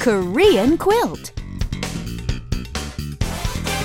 Korean quilt.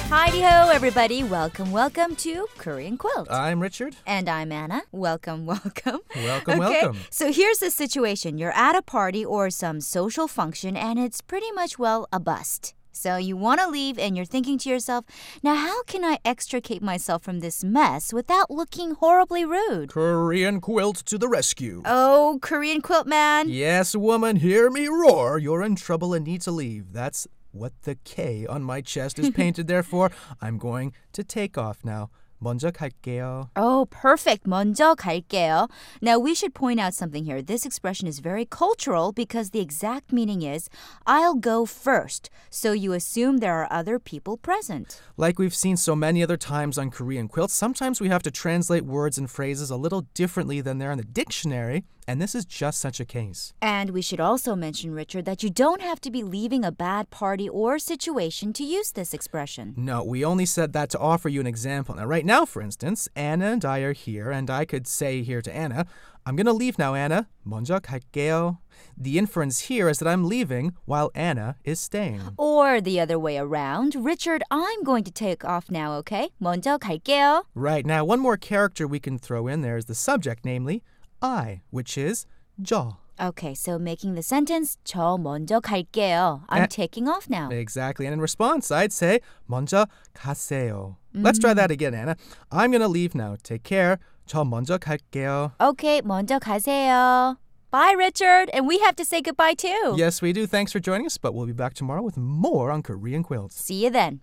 Heidi ho, everybody. Welcome, welcome to Korean Quilt. I'm Richard. and I'm Anna. Welcome, welcome. Welcome, okay, welcome. So here's the situation you're at a party or some social function, and it's pretty much, well, a bust. So you want to leave, and you're thinking to yourself, now how can I extricate myself from this mess without looking horribly rude? Korean quilt to the rescue. Oh, Korean quilt man. Yes, woman, hear me roar. You're in trouble and need to leave. That's what the K on my chest is painted there for. I'm going to take off now. 먼저 갈게요. Oh, perfect. 먼저 갈게요. Now, we should point out something here. This expression is very cultural because the exact meaning is I'll go first. So you assume there are other people present. Like we've seen so many other times on Korean quilts, sometimes we have to translate words and phrases a little differently than they're in the dictionary, and this is just such a case. And we should also mention, Richard, that you don't have to be leaving a bad party or situation to use this expression. No, we only said that to offer you an example. Now, right now, for instance, Anna and I are here, and I could say here to Anna, I'm gonna leave now, Anna. 먼저 갈게요. The inference here is that I'm leaving while Anna is staying. Or the other way around. Richard, I'm going to take off now, okay? 먼저 갈게요. Right, now one more character we can throw in there is the subject, namely I, which is 저. Okay, so making the sentence 저 먼저 갈게요. I'm Eh. taking off now. Exactly. And in response, I'd say 먼저 가세요. Let's try that again, Anna. I'm gonna leave now. Take care. 저 먼저 갈게요. Okay, 먼저 가세요. Bye, Richard. And we have to say goodbye too. Yes, we do. Thanks for joining us, but we'll be back tomorrow with more on Korean quilts. See you then.